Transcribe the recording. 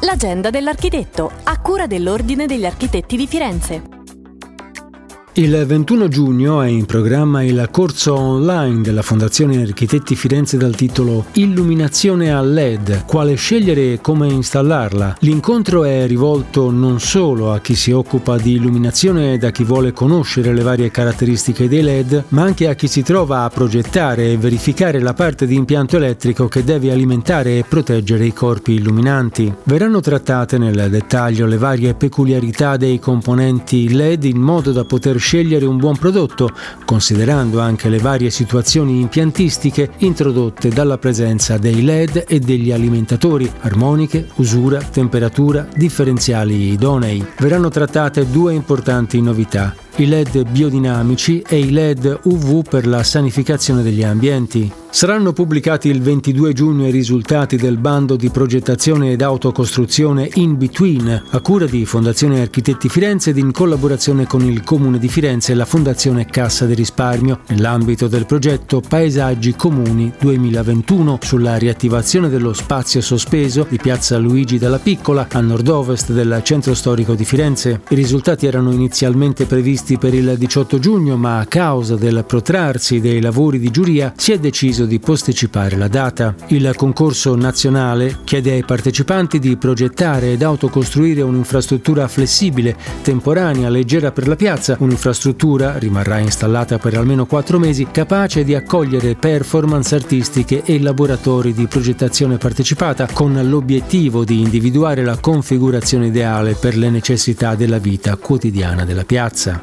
L'agenda dell'architetto, a cura dell'Ordine degli Architetti di Firenze. Il 21 giugno è in programma il corso online della Fondazione Architetti Firenze dal titolo Illuminazione a LED, quale scegliere e come installarla. L'incontro è rivolto non solo a chi si occupa di illuminazione ed a chi vuole conoscere le varie caratteristiche dei LED, ma anche a chi si trova a progettare e verificare la parte di impianto elettrico che deve alimentare e proteggere i corpi illuminanti. Verranno trattate nel dettaglio le varie peculiarità dei componenti LED in modo da poter scegliere un buon prodotto, considerando anche le varie situazioni impiantistiche introdotte dalla presenza dei LED e degli alimentatori, armoniche, usura, temperatura, differenziali idonei. Verranno trattate due importanti novità i LED biodinamici e i LED UV per la sanificazione degli ambienti. Saranno pubblicati il 22 giugno i risultati del bando di progettazione ed autocostruzione In Between, a cura di Fondazione Architetti Firenze ed in collaborazione con il Comune di Firenze e la Fondazione Cassa di Risparmio, nell'ambito del progetto Paesaggi Comuni 2021 sulla riattivazione dello spazio sospeso di Piazza Luigi della Piccola a nord-ovest del centro storico di Firenze. I risultati erano inizialmente previsti per il 18 giugno, ma a causa del protrarsi dei lavori di giuria si è deciso di posticipare la data. Il concorso nazionale chiede ai partecipanti di progettare ed autocostruire un'infrastruttura flessibile, temporanea, leggera per la piazza, un'infrastruttura, rimarrà installata per almeno quattro mesi, capace di accogliere performance artistiche e laboratori di progettazione partecipata con l'obiettivo di individuare la configurazione ideale per le necessità della vita quotidiana della piazza.